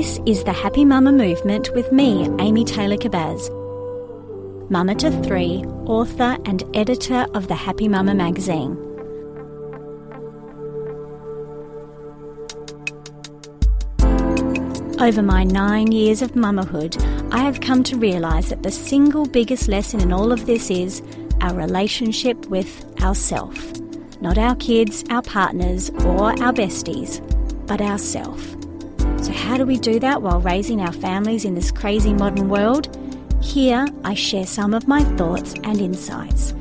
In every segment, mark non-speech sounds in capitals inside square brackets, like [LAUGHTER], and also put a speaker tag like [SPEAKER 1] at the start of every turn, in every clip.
[SPEAKER 1] This is the Happy Mama Movement with me, Amy Taylor Kabbaz. Mama to three, author and editor of the Happy Mama magazine. Over my nine years of mamahood, I have come to realise that the single biggest lesson in all of this is our relationship with ourself. Not our kids, our partners, or our besties, but ourself. How do we do that while raising our families in this crazy modern world? Here, I share some of my thoughts and insights.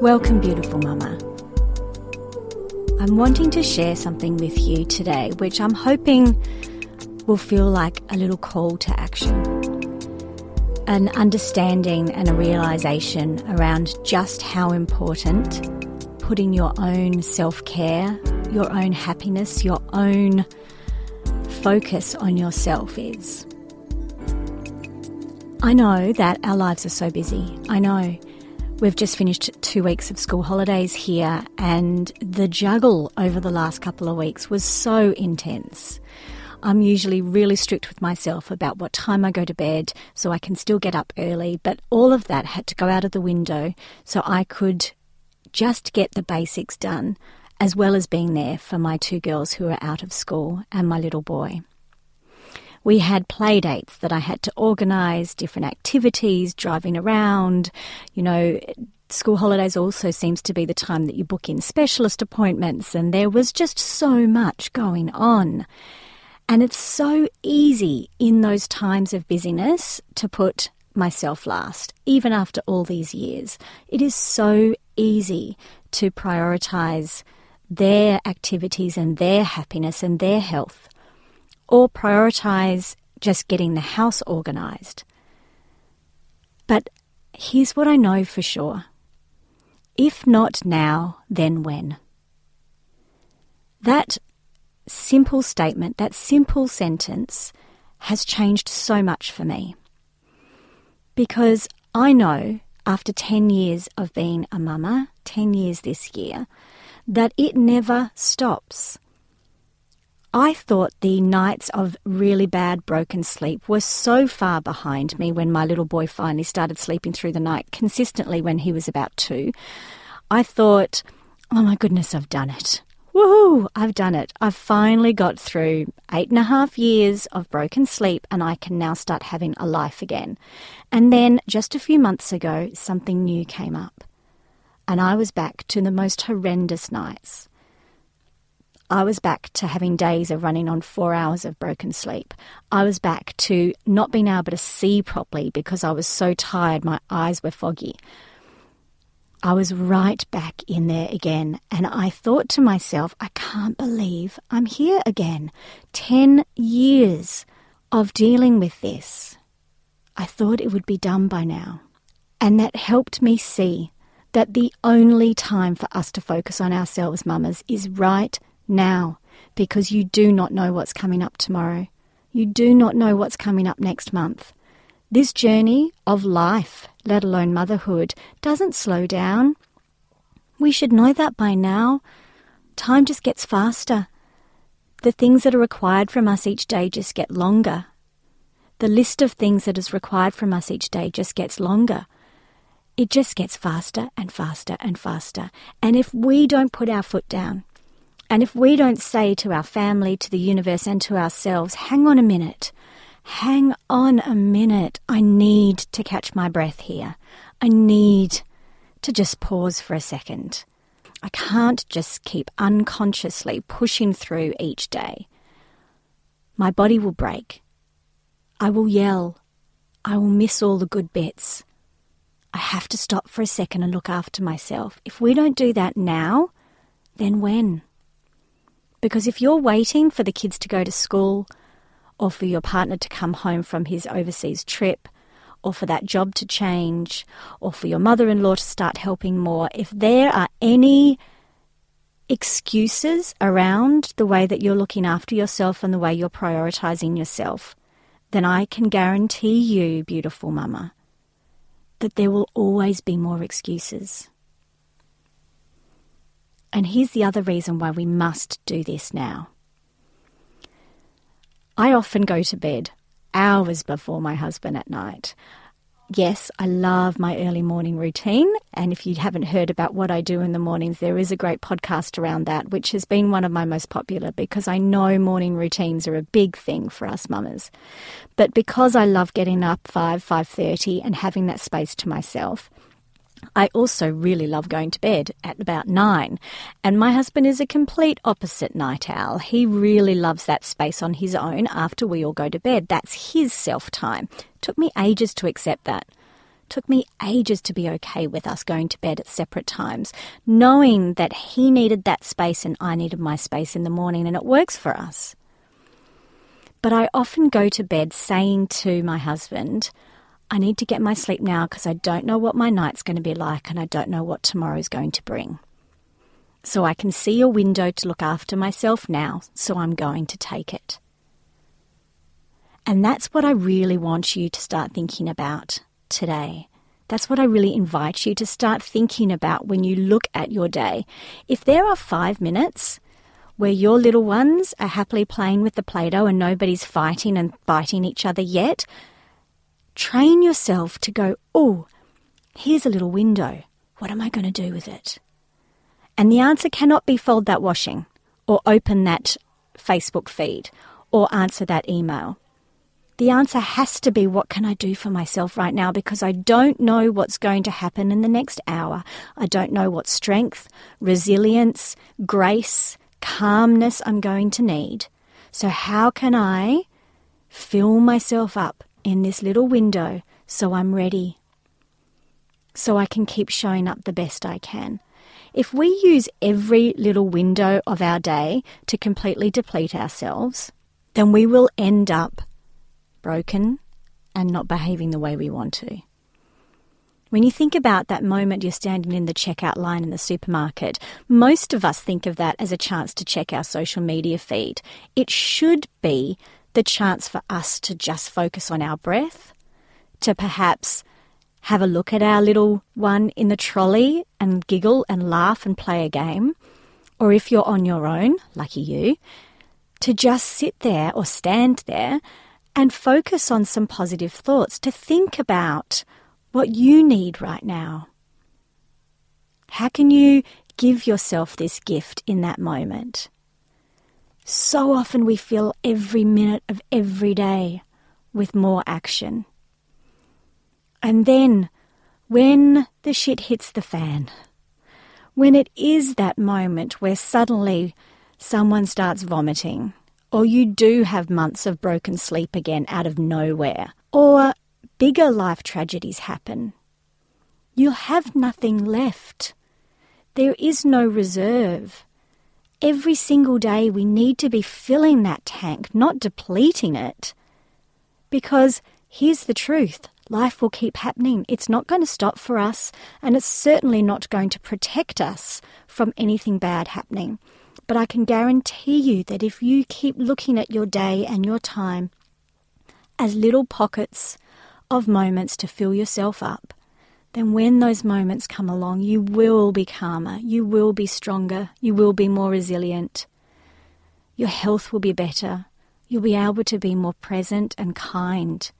[SPEAKER 1] Welcome, beautiful mama. I'm wanting to share something with you today, which I'm hoping will feel like a little call to action. An understanding and a realization around just how important putting your own self care, your own happiness, your own focus on yourself is. I know that our lives are so busy. I know. We've just finished two weeks of school holidays here, and the juggle over the last couple of weeks was so intense. I'm usually really strict with myself about what time I go to bed so I can still get up early, but all of that had to go out of the window so I could just get the basics done, as well as being there for my two girls who are out of school and my little boy. We had play dates that I had to organise, different activities, driving around. You know, school holidays also seems to be the time that you book in specialist appointments, and there was just so much going on. And it's so easy in those times of busyness to put myself last, even after all these years. It is so easy to prioritise their activities and their happiness and their health or prioritize just getting the house organized. But here's what I know for sure if not now, then when? That simple statement, that simple sentence, has changed so much for me. Because I know after 10 years of being a mama, 10 years this year, that it never stops. I thought the nights of really bad broken sleep were so far behind me when my little boy finally started sleeping through the night consistently when he was about two. I thought, oh my goodness, I've done it. Woohoo, I've done it. I've finally got through eight and a half years of broken sleep and I can now start having a life again. And then just a few months ago, something new came up. And I was back to the most horrendous nights. I was back to having days of running on four hours of broken sleep. I was back to not being able to see properly because I was so tired, my eyes were foggy. I was right back in there again, and I thought to myself, I can't believe I'm here again. Ten years of dealing with this. I thought it would be done by now. And that helped me see that the only time for us to focus on ourselves, mamas, is right now because you do not know what's coming up tomorrow. You do not know what's coming up next month. This journey of life, let alone motherhood, doesn't slow down. We should know that by now. Time just gets faster. The things that are required from us each day just get longer. The list of things that is required from us each day just gets longer. It just gets faster and faster and faster. And if we don't put our foot down, and if we don't say to our family, to the universe, and to ourselves, hang on a minute, hang on a minute, I need to catch my breath here. I need to just pause for a second. I can't just keep unconsciously pushing through each day. My body will break. I will yell. I will miss all the good bits. I have to stop for a second and look after myself. If we don't do that now, then when? Because if you're waiting for the kids to go to school, or for your partner to come home from his overseas trip, or for that job to change, or for your mother in law to start helping more, if there are any excuses around the way that you're looking after yourself and the way you're prioritizing yourself, then I can guarantee you, beautiful mama, that there will always be more excuses. And here's the other reason why we must do this now. I often go to bed hours before my husband at night. Yes, I love my early morning routine. And if you haven't heard about what I do in the mornings, there is a great podcast around that, which has been one of my most popular because I know morning routines are a big thing for us mamas. But because I love getting up 5, 5.30 and having that space to myself, I also really love going to bed at about nine. And my husband is a complete opposite night owl. He really loves that space on his own after we all go to bed. That's his self time. Took me ages to accept that. Took me ages to be okay with us going to bed at separate times, knowing that he needed that space and I needed my space in the morning, and it works for us. But I often go to bed saying to my husband, I need to get my sleep now because I don't know what my night's going to be like and I don't know what tomorrow's going to bring. So I can see a window to look after myself now, so I'm going to take it. And that's what I really want you to start thinking about today. That's what I really invite you to start thinking about when you look at your day. If there are five minutes where your little ones are happily playing with the Play Doh and nobody's fighting and biting each other yet, train yourself to go, oh, here's a little window. What am I going to do with it? And the answer cannot be fold that washing or open that Facebook feed or answer that email. The answer has to be what can I do for myself right now because I don't know what's going to happen in the next hour. I don't know what strength, resilience, grace, calmness I'm going to need. So, how can I fill myself up in this little window so I'm ready, so I can keep showing up the best I can. If we use every little window of our day to completely deplete ourselves, then we will end up broken and not behaving the way we want to. When you think about that moment you're standing in the checkout line in the supermarket, most of us think of that as a chance to check our social media feed. It should be the chance for us to just focus on our breath, to perhaps have a look at our little one in the trolley and giggle and laugh and play a game, or if you're on your own, lucky you, to just sit there or stand there and focus on some positive thoughts, to think about what you need right now. How can you give yourself this gift in that moment? So often we fill every minute of every day with more action. And then, when the shit hits the fan, when it is that moment where suddenly someone starts vomiting, or you do have months of broken sleep again out of nowhere, or bigger life tragedies happen, you'll have nothing left. There is no reserve every single day we need to be filling that tank, not depleting it. Because here's the truth life will keep happening. It's not going to stop for us, and it's certainly not going to protect us from anything bad happening. But I can guarantee you that if you keep looking at your day and your time as little pockets of moments to fill yourself up, then when those moments come along, you will be calmer, you will be stronger, you will be more resilient. Your health will be better. You'll be able to be more present and kind.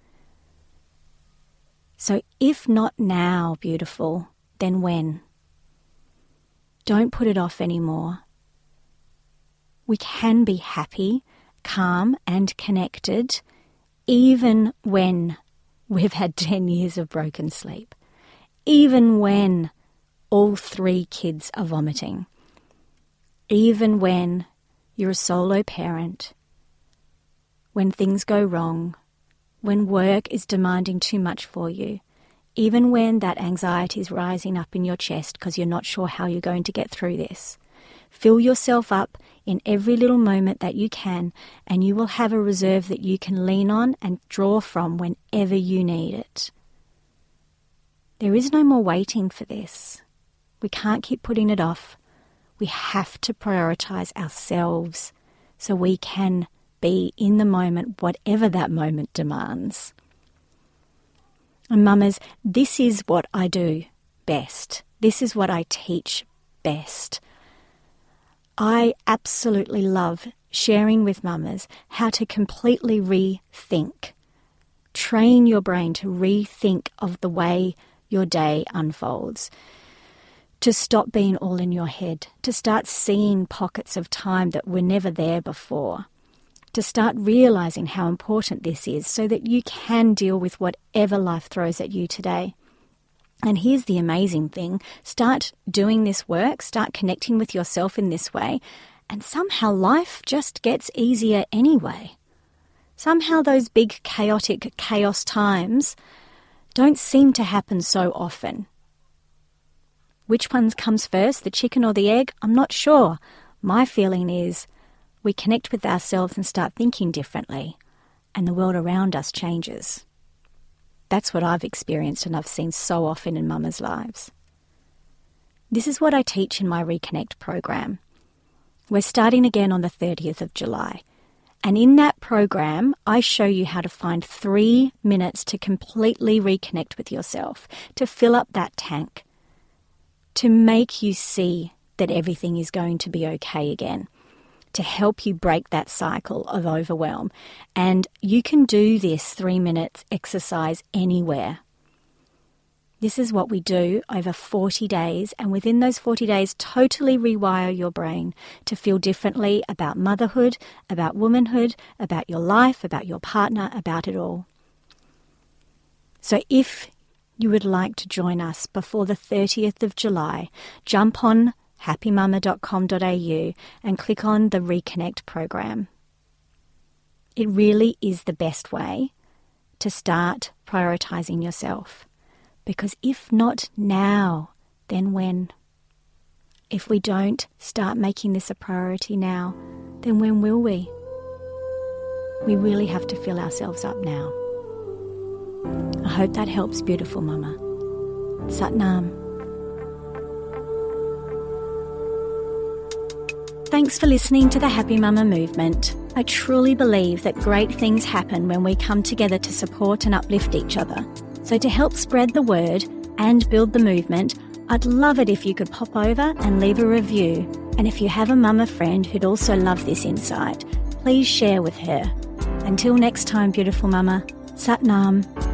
[SPEAKER 1] So, if not now, beautiful, then when? Don't put it off anymore. We can be happy, calm, and connected even when we've had [LAUGHS] 10 years of broken sleep even when all three kids are vomiting. Even when you're a solo parent, when things go wrong, when work is demanding too much for you, even when that anxiety is rising up in your chest because you're not sure how you're going to get through this. Fill yourself up in every little moment that you can, and you will have a reserve that you can lean on and draw from whenever you need it. There is no more waiting for this. We can't keep putting it off. We have to prioritize ourselves so we can be in the moment, whatever that moment demands. And mamas, this is what I do best. This is what I teach best. I absolutely love sharing with mamas how to completely rethink. Train your brain to rethink of the way your day unfolds. To stop being all in your head, to start seeing pockets of time that were never there before, to start realizing how important this is so that you can deal with whatever life throws at you today. And here's the amazing thing start doing this work, start connecting with yourself in this way, and somehow life just gets easier anyway. Somehow those big chaotic chaos times don't seem to happen so often. Which one comes first, the chicken or the egg? I'm not sure. My feeling is we connect with ourselves and start thinking differently, and the world around us changes. That's what I've experienced and I've seen so often in mamas' lives. This is what I teach in my Reconnect program. We're starting again on the 30th of July. And in that program, I show you how to find three minutes to completely reconnect with yourself, to fill up that tank, to make you see that everything is going to be okay again, to help you break that cycle of overwhelm. And you can do this three minutes exercise anywhere. This is what we do over 40 days, and within those 40 days, totally rewire your brain to feel differently about motherhood, about womanhood, about your life, about your partner, about it all. So, if you would like to join us before the 30th of July, jump on happymama.com.au and click on the Reconnect program. It really is the best way to start prioritizing yourself. Because if not now, then when? If we don't start making this a priority now, then when will we? We really have to fill ourselves up now. I hope that helps, beautiful mama. Satnam. Thanks for listening to the Happy Mama movement. I truly believe that great things happen when we come together to support and uplift each other. So, to help spread the word and build the movement, I'd love it if you could pop over and leave a review. And if you have a mama friend who'd also love this insight, please share with her. Until next time, beautiful mama, Satnam.
[SPEAKER 2] Imagine